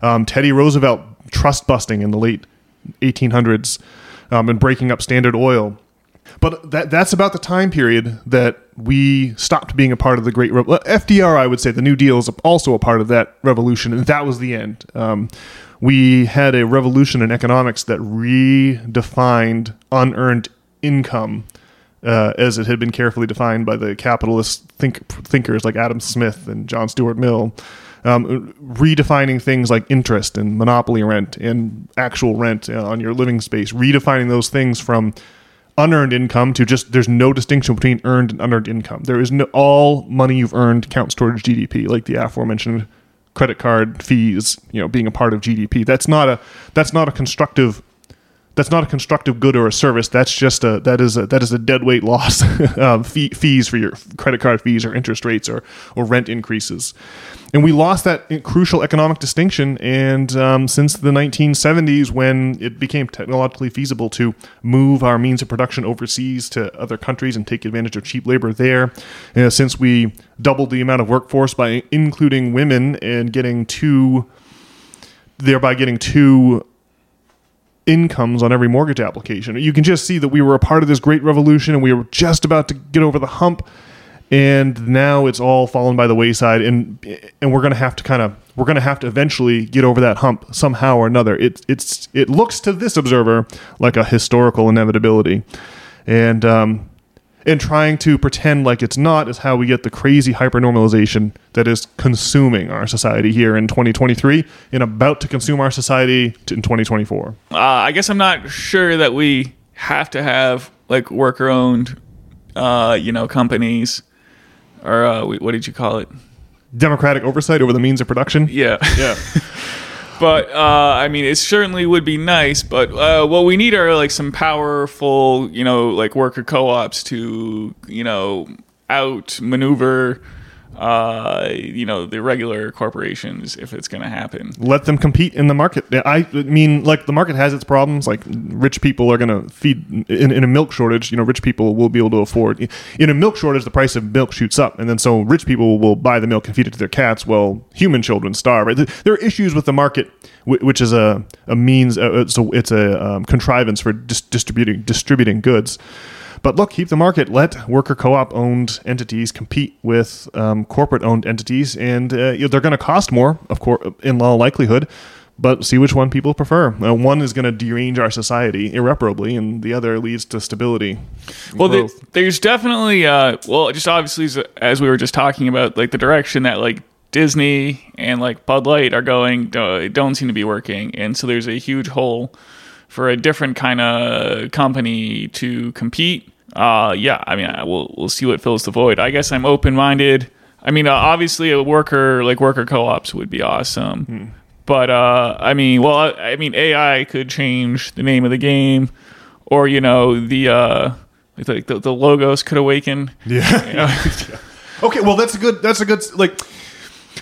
Um, Teddy Roosevelt trust busting in the late 1800s um, and breaking up Standard Oil. But that that's about the time period that we stopped being a part of the Great Re- well, FDR. I would say the New Deal is also a part of that revolution, and that was the end. Um, we had a revolution in economics that redefined unearned income uh, as it had been carefully defined by the capitalist think- thinkers like Adam Smith and John Stuart Mill um, redefining things like interest and monopoly rent and actual rent uh, on your living space, redefining those things from unearned income to just there's no distinction between earned and unearned income. There is no all money you've earned counts towards GDP, like the aforementioned credit card fees, you know, being a part of GDP. That's not a that's not a constructive that's not a constructive good or a service. That's just a that is a that is a dead weight loss um, fee, fees for your credit card fees or interest rates or or rent increases. And we lost that crucial economic distinction. And um, since the 1970s, when it became technologically feasible to move our means of production overseas to other countries and take advantage of cheap labor there, know, since we doubled the amount of workforce by including women and getting two, thereby getting two incomes on every mortgage application. You can just see that we were a part of this great revolution and we were just about to get over the hump and now it's all fallen by the wayside and and we're going to have to kind of we're going to have to eventually get over that hump somehow or another. It it's it looks to this observer like a historical inevitability. And um and trying to pretend like it's not is how we get the crazy hypernormalization that is consuming our society here in 2023 and about to consume our society in 2024. Uh, I guess I'm not sure that we have to have like worker owned, uh, you know, companies or uh, what did you call it? Democratic oversight over the means of production. Yeah, yeah. but uh, I mean, it certainly would be nice. But uh, what we need are like some powerful, you know, like worker co-ops to, you know, outmaneuver uh, you know, the regular corporations if it's going to happen. Let them compete in the market. I mean, like the market has its problems. Like rich people are going to feed in, in a milk shortage. You know, rich people will be able to afford. In a milk shortage, the price of milk shoots up, and then so rich people will buy the milk and feed it to their cats, Well, human children starve. Right? There are issues with the market, which is a a means. Uh, it's a, it's a um, contrivance for dis- distributing distributing goods. But look, keep the market. Let worker co-op owned entities compete with um, corporate owned entities, and uh, you know, they're going to cost more, of course, in all likelihood. But see which one people prefer. Uh, one is going to derange our society irreparably, and the other leads to stability. Well, the, there's definitely, uh, well, just obviously as we were just talking about, like the direction that like Disney and like Bud Light are going uh, don't seem to be working, and so there's a huge hole for a different kind of company to compete. Uh, yeah, I mean, we'll we'll see what fills the void. I guess I'm open minded. I mean, uh, obviously, a worker like worker co-ops would be awesome. Hmm. But uh, I mean, well, I, I, mean, AI could change the name of the game, or you know, the uh, like the, the logos could awaken. Yeah. You know? okay, well, that's a good. That's a good like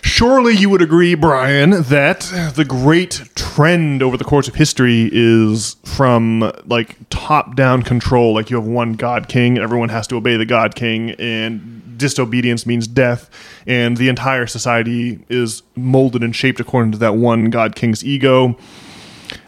Surely you would agree, Brian, that the great trend over the course of history is from like top down control. Like you have one God King, everyone has to obey the God King, and disobedience means death, and the entire society is molded and shaped according to that one God King's ego.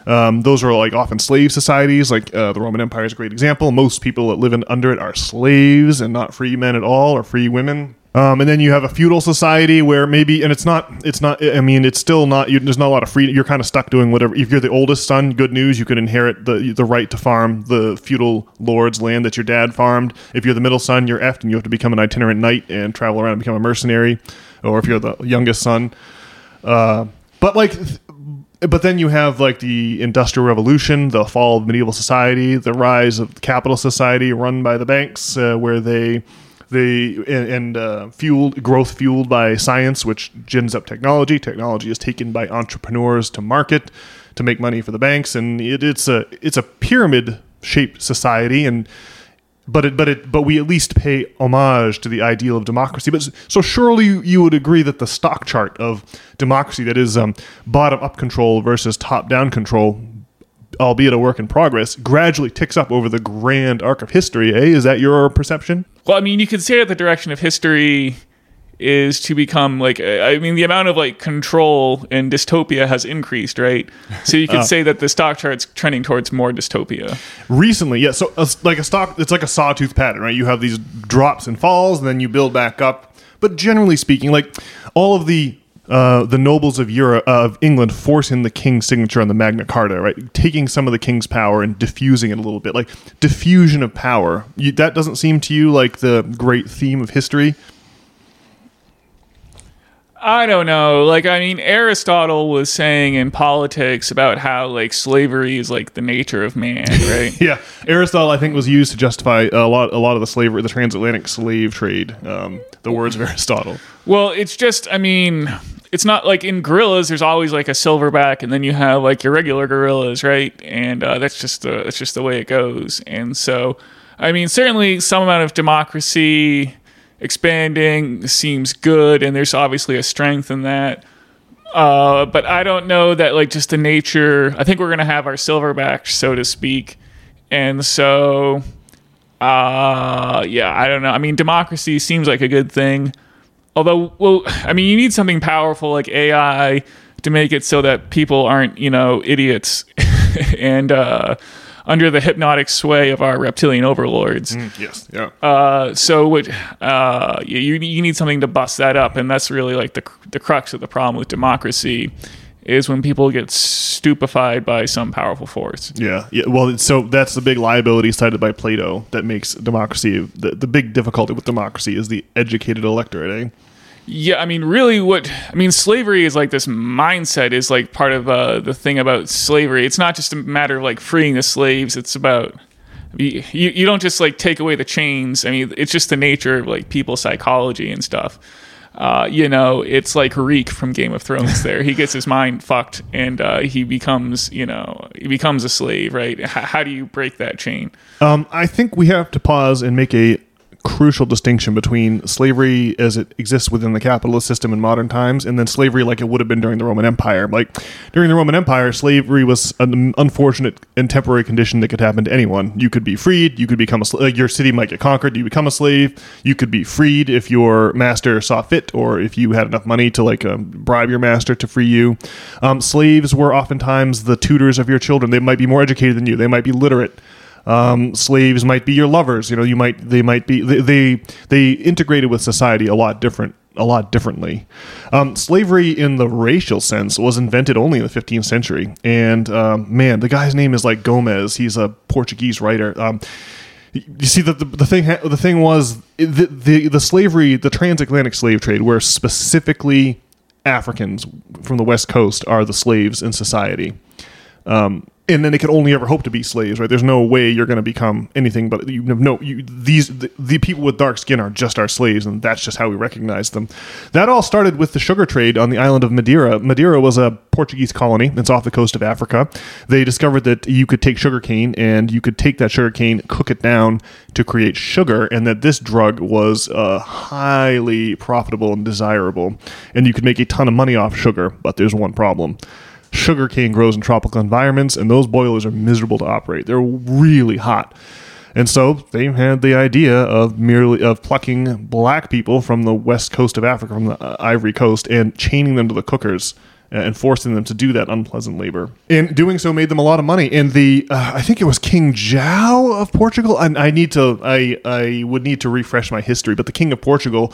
Um, those are like often slave societies. Like uh, the Roman Empire is a great example. Most people that live in, under it are slaves and not free men at all or free women. Um, and then you have a feudal society where maybe, and it's not, it's not. I mean, it's still not. You, there's not a lot of freedom. You're kind of stuck doing whatever. If you're the oldest son, good news, you can inherit the the right to farm the feudal lord's land that your dad farmed. If you're the middle son, you're effed, and you have to become an itinerant knight and travel around and become a mercenary. Or if you're the youngest son, uh, but like but then you have like the industrial revolution the fall of medieval society the rise of capital society run by the banks uh, where they the and, and uh, fueled growth fueled by science, which gins up technology. Technology is taken by entrepreneurs to market to make money for the banks, and it, it's a it's a pyramid shaped society and but it, but it, but we at least pay homage to the ideal of democracy. But so surely you, you would agree that the stock chart of democracy, that is um, bottom up control versus top down control, albeit a work in progress, gradually ticks up over the grand arc of history. Eh? Is that your perception? Well, I mean, you could say that the direction of history is to become like I mean the amount of like control and dystopia has increased, right? So you could uh, say that the stock chart's trending towards more dystopia. Recently, yeah. So uh, like a stock, it's like a sawtooth pattern, right? You have these drops and falls, and then you build back up. But generally speaking, like all of the uh, the nobles of Europe uh, of England forcing the king's signature on the Magna Carta, right? Taking some of the king's power and diffusing it a little bit, like diffusion of power. You, that doesn't seem to you like the great theme of history. I don't know. Like, I mean, Aristotle was saying in politics about how like slavery is like the nature of man, right? yeah, Aristotle, I think, was used to justify a lot, a lot of the slavery, the transatlantic slave trade. Um, the words of Aristotle. Well, it's just, I mean, it's not like in gorillas. There's always like a silverback, and then you have like your regular gorillas, right? And uh, that's just the that's just the way it goes. And so, I mean, certainly some amount of democracy expanding seems good, and there's obviously a strength in that. Uh, but I don't know that like just the nature. I think we're gonna have our silverback, so to speak, and so uh, yeah, I don't know. I mean, democracy seems like a good thing. Although, well, I mean, you need something powerful like AI to make it so that people aren't, you know, idiots and uh, under the hypnotic sway of our reptilian overlords. Yes. Yeah. Uh, so, what, uh, you you need something to bust that up, and that's really like the the crux of the problem with democracy is when people get stupefied by some powerful force. Yeah, yeah. Well, so that's the big liability cited by Plato that makes democracy the, the big difficulty with democracy is the educated electorate. Eh? Yeah, I mean, really, what I mean, slavery is like this mindset is like part of uh, the thing about slavery. It's not just a matter of like freeing the slaves. It's about you, you don't just like take away the chains. I mean, it's just the nature of like people's psychology and stuff. Uh, you know, it's like Reek from Game of Thrones. There, he gets his mind fucked, and uh, he becomes, you know, he becomes a slave. Right? H- how do you break that chain? Um, I think we have to pause and make a crucial distinction between slavery as it exists within the capitalist system in modern times and then slavery like it would have been during the Roman Empire. Like during the Roman Empire, slavery was an unfortunate and temporary condition that could happen to anyone. You could be freed, you could become a slave, like your city might get conquered, you become a slave, you could be freed if your master saw fit or if you had enough money to like um, bribe your master to free you. Um, slaves were oftentimes the tutors of your children. They might be more educated than you, they might be literate um, slaves might be your lovers. You know, you might they might be they they, they integrated with society a lot different a lot differently. Um, slavery in the racial sense was invented only in the 15th century, and um, man, the guy's name is like Gomez. He's a Portuguese writer. Um, you see that the, the thing the thing was the, the the slavery the transatlantic slave trade where specifically Africans from the west coast are the slaves in society. Um, and then they could only ever hope to be slaves, right? There's no way you're going to become anything but you know you, these the, the, people with dark skin are just our slaves, and that's just how we recognize them. That all started with the sugar trade on the island of Madeira. Madeira was a Portuguese colony. It's off the coast of Africa. They discovered that you could take sugar cane and you could take that sugar cane, cook it down to create sugar, and that this drug was uh, highly profitable and desirable, and you could make a ton of money off sugar. But there's one problem sugarcane grows in tropical environments, and those boilers are miserable to operate. They're really hot. And so they had the idea of merely of plucking black people from the west coast of Africa, from the uh, Ivory Coast, and chaining them to the cookers uh, and forcing them to do that unpleasant labor. And doing so made them a lot of money. And the uh, I think it was King João of Portugal. And I need to I I would need to refresh my history, but the King of Portugal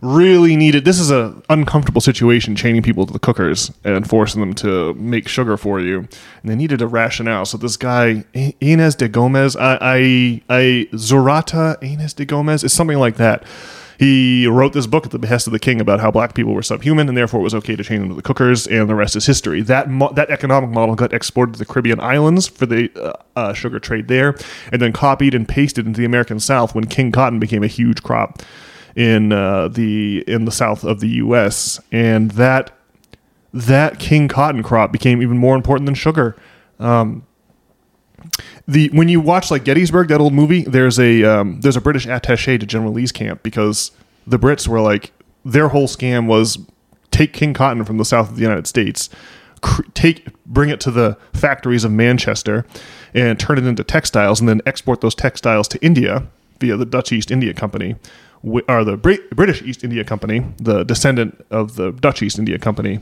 really needed this is a uncomfortable situation chaining people to the cookers and forcing them to make sugar for you. And they needed a rationale. So this guy Inez de Gomez I I, I Zorata Inez de Gomez is something like that. He wrote this book at the behest of the king about how black people were subhuman and therefore it was okay to chain them to the cookers and the rest is history. That mo- that economic model got exported to the Caribbean islands for the uh, uh, sugar trade there and then copied and pasted into the American South when king cotton became a huge crop in uh, the in the south of the U.S. and that that king cotton crop became even more important than sugar. Um, the when you watch like Gettysburg, that old movie, there's a um, there's a British attaché to General Lee's camp because the Brits were like their whole scam was take king cotton from the south of the United States, take bring it to the factories of Manchester, and turn it into textiles, and then export those textiles to India via the Dutch East India Company are the British East India Company, the descendant of the Dutch East India Company,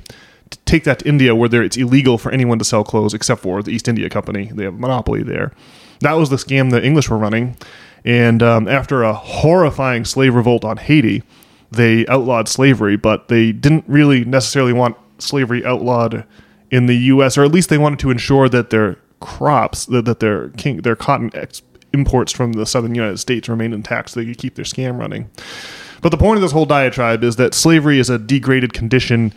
to take that to India where it's illegal for anyone to sell clothes except for the East India Company. They have a monopoly there. That was the scam the English were running. And um, after a horrifying slave revolt on Haiti, they outlawed slavery, but they didn't really necessarily want slavery outlawed in the U.S., or at least they wanted to ensure that their crops, that, that their king, their cotton ex- imports from the southern United States remain intact so they could keep their scam running. But the point of this whole diatribe is that slavery is a degraded condition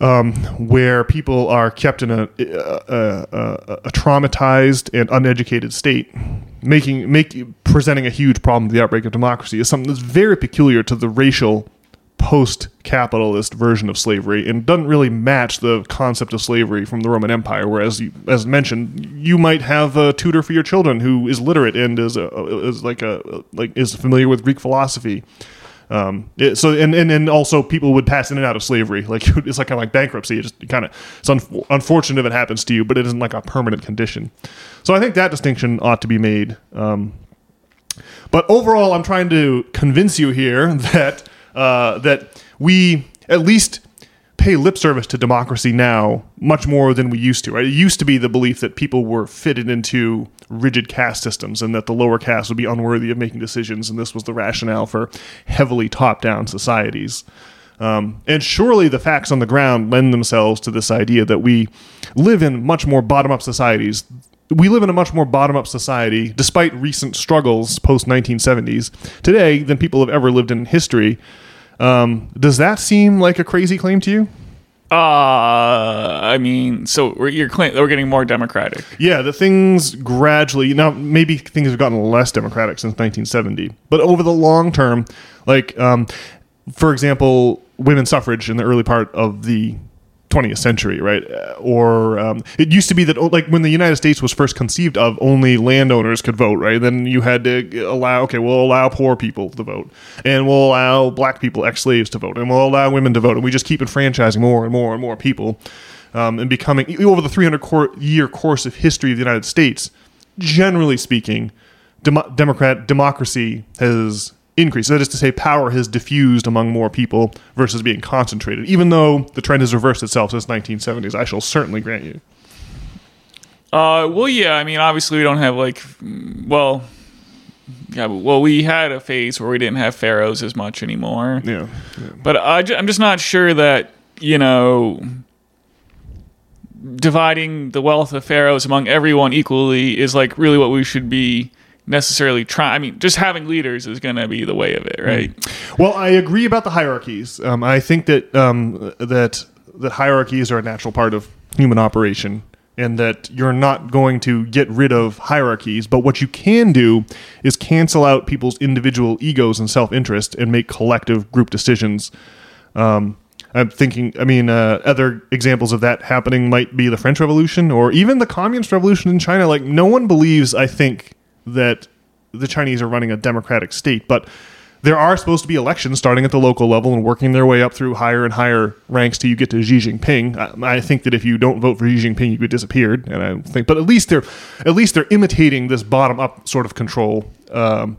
um, where people are kept in a, a, a, a, traumatized and uneducated state, making make presenting a huge problem to the outbreak of democracy is something that's very peculiar to the racial post-capitalist version of slavery and doesn't really match the concept of slavery from the Roman Empire. Whereas, you, as mentioned, you might have a tutor for your children who is literate and is a, is like a like is familiar with Greek philosophy. Um, it, so and, and and also people would pass in and out of slavery. Like it's like kind of like bankruptcy. It just kind of it's un- unfortunate if it happens to you, but it isn't like a permanent condition. So I think that distinction ought to be made. Um, but overall, I'm trying to convince you here that uh, that we at least pay lip service to democracy now much more than we used to. Right? It used to be the belief that people were fitted into rigid caste systems and that the lower caste would be unworthy of making decisions, and this was the rationale for heavily top-down societies. Um, and surely the facts on the ground lend themselves to this idea that we live in much more bottom up societies. We live in a much more bottom up society, despite recent struggles post 1970s, today than people have ever lived in history. Um, does that seem like a crazy claim to you? Uh, I mean, so we're, you're claim- we're getting more democratic. Yeah, the things gradually now maybe things have gotten less democratic since 1970, but over the long term, like um, for example, women's suffrage in the early part of the 20th century, right? Uh, Or um, it used to be that, oh, like, when the United States was first conceived of, only landowners could vote, right? Then you had to allow, okay, we'll allow poor people to vote, and we'll allow black people, ex slaves, to vote, and we'll allow women to vote, and we just keep enfranchising more and more and more people, um, and becoming over the 300 cor- year course of history of the United States. Generally speaking, Demo- Democrat democracy has increased. That is to say, power has diffused among more people versus being concentrated. Even though the trend has reversed itself since 1970s, I shall certainly grant you. Uh, well, yeah. I mean, obviously, we don't have like, well, yeah. Well, we had a phase where we didn't have pharaohs as much anymore. Yeah. But I, I'm just not sure that you know dividing the wealth of pharaohs among everyone equally is like really what we should be necessarily trying. I mean, just having leaders is going to be the way of it, right? Well, I agree about the hierarchies. Um, I think that um, that that hierarchies are a natural part of human operation, and that you're not going to get rid of hierarchies. But what you can do is cancel out people's individual egos and self interest and make collective group decisions. Um, I'm thinking. I mean, uh, other examples of that happening might be the French Revolution or even the Communist Revolution in China. Like, no one believes. I think that the Chinese are running a democratic state, but there are supposed to be elections starting at the local level and working their way up through higher and higher ranks till you get to Xi Jinping. I, I think that if you don't vote for Xi Jinping, you get disappeared. And I think, but at least they're at least they're imitating this bottom up sort of control. Um,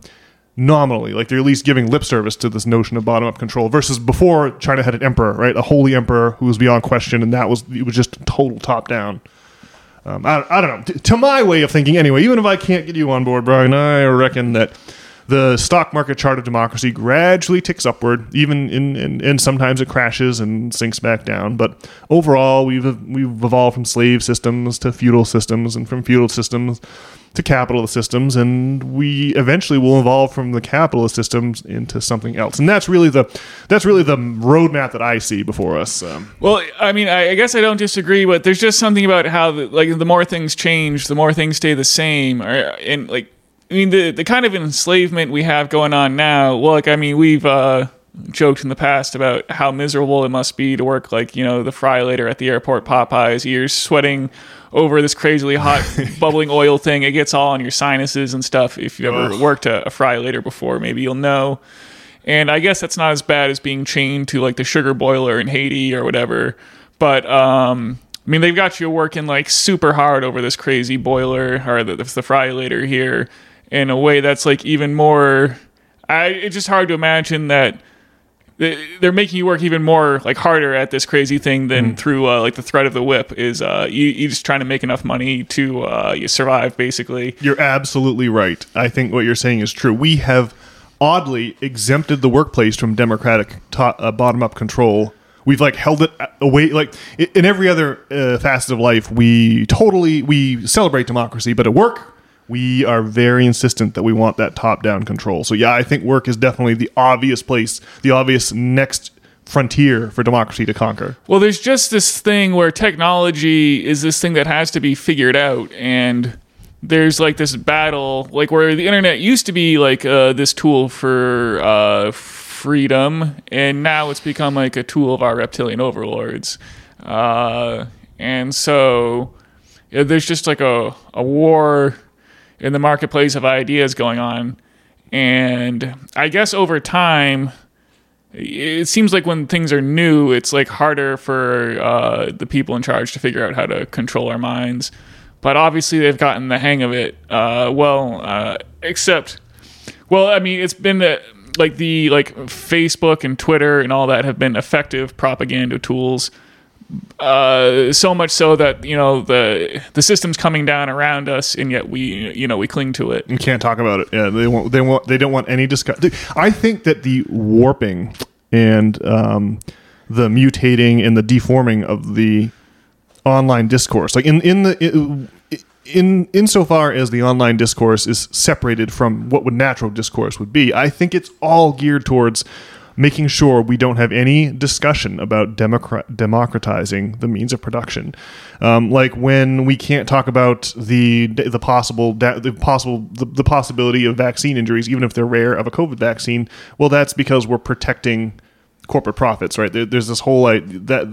nominally like they're at least giving lip service to this notion of bottom up control versus before china had an emperor right a holy emperor who was beyond question and that was it was just total top down um, I, I don't know. T- to my way of thinking, anyway, even if I can't get you on board, Brian, I reckon that the stock market chart of democracy gradually ticks upward, even in, in and sometimes it crashes and sinks back down. But overall, we've we've evolved from slave systems to feudal systems, and from feudal systems to capitalist systems, and we eventually will evolve from the capitalist systems into something else. And that's really the that's really the roadmap that I see before us. Um, Well, I mean, I, I guess I don't disagree, but there's just something about how, the, like, the more things change, the more things stay the same. Or, and like, I mean, the the kind of enslavement we have going on now. Look, I mean, we've uh, joked in the past about how miserable it must be to work, like, you know, the fryolator at the airport, Popeyes. You're sweating over this crazily hot bubbling oil thing. It gets all on your sinuses and stuff. If you ever Ugh. worked a, a fryolator before, maybe you'll know. And I guess that's not as bad as being chained to like the sugar boiler in Haiti or whatever. But um, I mean, they've got you working like super hard over this crazy boiler or the, the fryolator here in a way that's like even more. I, it's just hard to imagine that they- they're making you work even more like harder at this crazy thing than through uh, like the threat of the whip is uh, you, you just trying to make enough money to uh, you survive basically. You're absolutely right. I think what you're saying is true. We have oddly exempted the workplace from democratic to- uh, bottom-up control. We've like held it away. Like in every other uh, facet of life, we totally we celebrate democracy, but at work, we are very insistent that we want that top-down control. So yeah, I think work is definitely the obvious place, the obvious next frontier for democracy to conquer. Well, there's just this thing where technology is this thing that has to be figured out, and there's like this battle, like where the internet used to be like uh, this tool for uh, freedom, and now it's become like a tool of our reptilian overlords. Uh, and so yeah, there's just like a, a war in the marketplace of ideas going on. And I guess over time, it seems like when things are new, it's like harder for uh, the people in charge to figure out how to control our minds. But obviously, they've gotten the hang of it. Uh, well, uh, except, well, I mean, it's been uh, like the like Facebook and Twitter and all that have been effective propaganda tools. Uh, so much so that you know the the system's coming down around us, and yet we you know we cling to it. You can't talk about it. Yeah, they won't. They want. They don't want any discussion. I think that the warping and um, the mutating and the deforming of the online discourse, like in in the In, in insofar as the online discourse is separated from what would natural discourse would be, I think it's all geared towards making sure we don't have any discussion about democrat- democratizing the means of production. Um, like when we can't talk about the the possible the possible the, the possibility of vaccine injuries, even if they're rare, of a COVID vaccine. Well, that's because we're protecting corporate profits, right? There, there's this whole like, that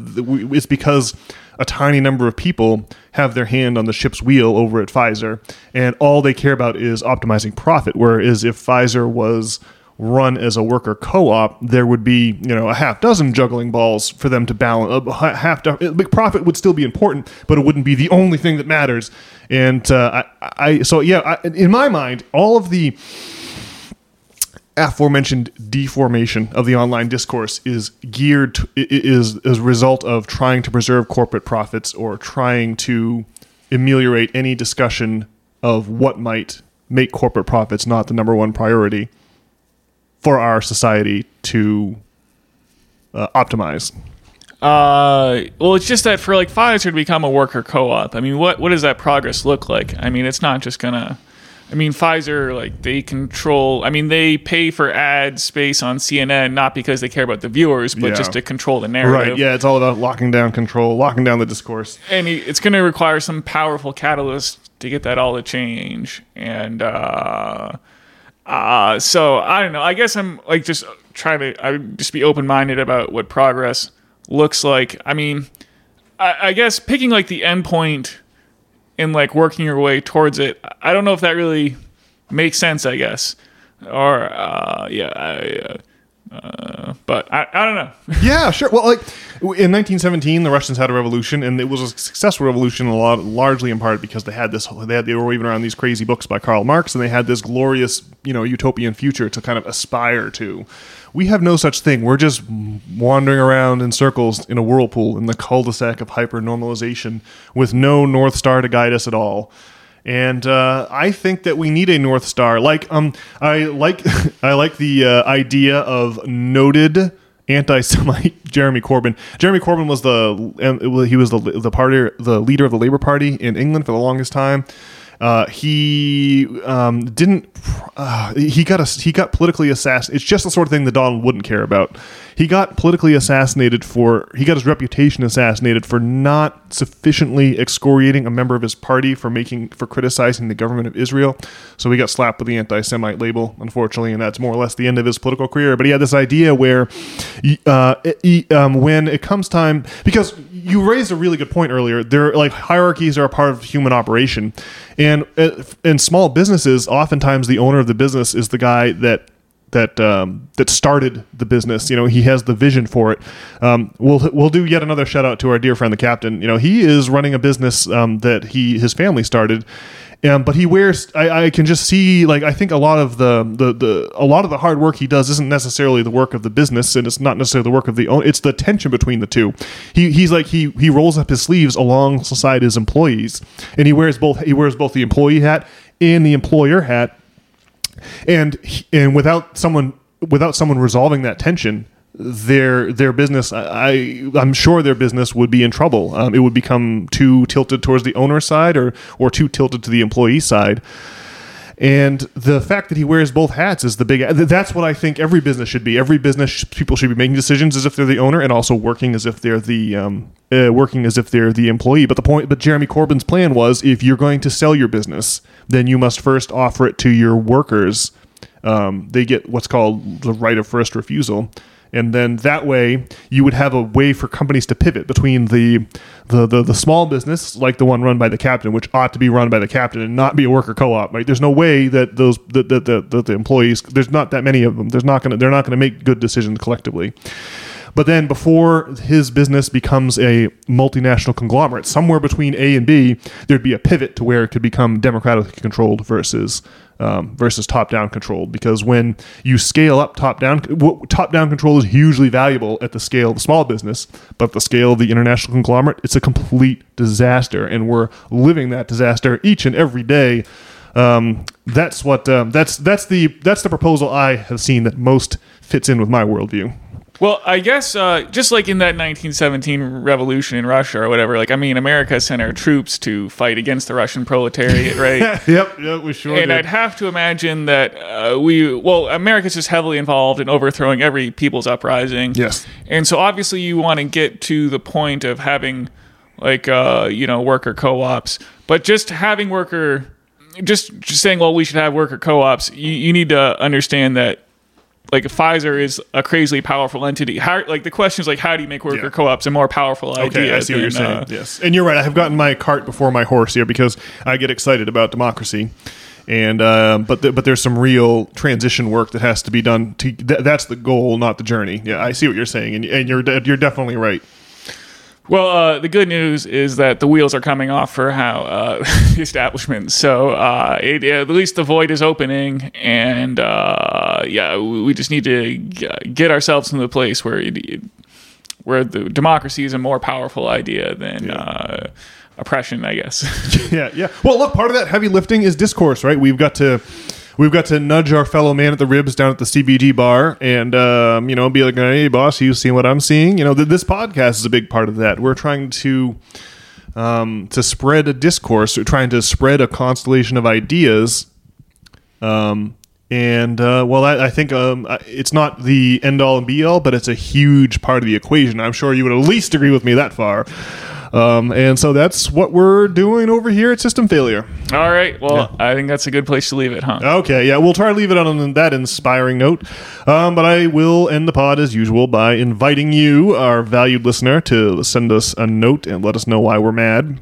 it's because a tiny number of people have their hand on the ship's wheel over at Pfizer, and all they care about is optimizing profit. Whereas if Pfizer was run as a worker co-op, there would be you know a half dozen juggling balls for them to balance. A half do- profit would still be important, but it wouldn't be the only thing that matters. And uh, I, I, so yeah, I, in my mind, all of the aforementioned deformation of the online discourse is geared to, is as a result of trying to preserve corporate profits or trying to ameliorate any discussion of what might make corporate profits not the number one priority for our society to uh, optimize. Uh, well, it's just that for like Pfizer to become a worker co-op. I mean, what what does that progress look like? I mean, it's not just gonna I mean, Pfizer, like they control. I mean, they pay for ad space on CNN not because they care about the viewers, but Yeah. just to control the narrative. Right. Yeah, it's all about locking down control, locking down the discourse. and it's going to require some powerful catalyst to get that all to change. And uh, uh, so I don't know. I guess I'm like just trying to I just be open minded about what progress looks like. I mean, I, I guess picking like the endpoint and like working your way towards it. I don't know if that really makes sense. I guess, or uh, yeah. I, uh, uh, but I, I don't know. Yeah, sure. Well, like in 1917, the Russians had a revolution, and it was a successful revolution, a lot, largely in part because they had this. They had they were waving around these crazy books by Karl Marx, and they had this glorious, you know, utopian future to kind of aspire to. We have no such thing. We're just wandering around in circles in a whirlpool in the cul-de-sac of hyper normalization with no north star to guide us at all. And uh, I think that we need a north star. Like, um, I like, I like the uh, idea of noted anti-Semite Jeremy Corbyn. Jeremy Corbyn was the was- he was the the party the leader of the Labour Party in England for the longest time. Uh, he um, didn't. Uh, he got a, he got politically assassinated. It's just the sort of thing that Donald wouldn't care about. He got politically assassinated for. He got his reputation assassinated for not sufficiently excoriating a member of his party for making for criticizing the government of Israel. So he got slapped with the anti-Semite label, unfortunately, and that's more or less the end of his political career. But he had this idea where, uh, he- um, when it comes time, because you raised a really good point earlier. There, like hierarchies are a part of human operation, and uh, in small businesses, oftentimes the owner of the business is the guy that that um, that started the business. You know, he has the vision for it. Um, we'll we'll do yet another shout out to our dear friend the captain. You know, he is running a business um, that he his family started. Um, but he wears. I, I can just see, like, I think a lot of the, the the a lot of the hard work he does isn't necessarily the work of the business, and it's not necessarily the work of the own. It's the tension between the two. He he's like he he rolls up his sleeves alongside his employees, and he wears both. He wears both the employee hat and the employer hat and and without someone without someone resolving that tension their their business I I'm sure their business would be in trouble. Um, it would become too tilted towards the owner side or or too tilted to the employee side. And the fact that he wears both hats is the big that's what I think every business should be. Every business people should be making decisions as if they're the owner and also working as if they're the um, uh, working as if they're the employee. But the point but Jeremy Corbyn's plan was if you're going to sell your business then you must first offer it to your workers. Um, they get what's called the right of first refusal. And then that way, you would have a way for companies to pivot between the, the the the small business, like the one run by the captain, which ought to be run by the captain and not be a worker co-op. Right? There's no way that those that the, the, the, employees. There's not that many of them. There's not gonna. They're not gonna make good decisions collectively. But then before his business becomes a multinational conglomerate, somewhere between A and B, there'd be a pivot to where it could become democratically controlled versus um, versus top down controlled. Because when you scale up top down, top down control is hugely valuable at the scale of the small business, but the scale of the international conglomerate, it's a complete disaster, and we're living that disaster each and every day. Um, that's what um, that's that's the that's the proposal I have seen that most fits in with my worldview. Well, I guess uh, just like in that 1917 revolution in Russia or whatever, like I mean, America sent our troops to fight against the Russian proletariat, right? yep, yep, we sure and did. I'd have to imagine that uh, we, well, America's just heavily involved in overthrowing every people's uprising. Yes. And so obviously you want to get to the point of having like, uh, you know, worker co ops, but just having worker, just, just saying, well, we should have worker co ops, you, you need to understand that like Pfizer is a crazily powerful entity. How like the question is like how do you make worker Yeah. co-ops a more powerful idea? Okay, I see what you're saying. uh, yes, and you're right. I have gotten my cart before my horse here because I get excited about democracy, and uh, but the, but there's some real transition work that has to be done. To th- that's the goal, not the journey. Yeah, I see what you're saying, and, and you're de- you're definitely right. Well, uh, the good news is that the wheels are coming off for how uh, the establishment. So uh, it, at least the void is opening, and uh, yeah, we just need to get ourselves into the place where it, it- where the democracy is a more powerful idea than uh, oppression, I guess. yeah, yeah. Well, look, part of that heavy lifting is discourse, right? We've got to we've got to nudge our fellow man at the ribs down at the CBG bar, and um, you know, be like, "Hey, boss, you seeing what I'm seeing?" You know, th- this podcast is a big part of that. We're trying to um, to spread a discourse, we're trying to spread a constellation of ideas. Um, and uh, well, I, I think um, it's not the end all and be all, but it's a huge part of the equation. I'm sure you would at least agree with me that far. Um, and so that's what we're doing over here at System Failure. All right. Well, I think that's a good place to leave it, huh? Okay, yeah, we'll try to leave it on that inspiring note. Um, but I will end the pod as usual by inviting you, our valued listener, to send us a note and let us know why we're mad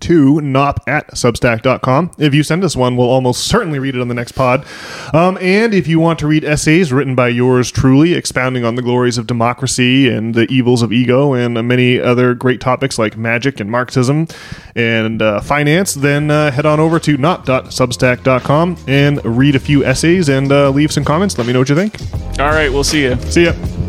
to knopp at substack.com. If you send us one, we'll almost certainly read it on the next pod. Um, and if you want to read essays written by yours truly, expounding on the glories of democracy and the evils of ego and many other great topics like magic and Marxism and uh, finance, then uh, head on over to knopp.substack.com and read a few essays and uh, leave some comments. Let me know what you think. All right. We'll see you. See ya.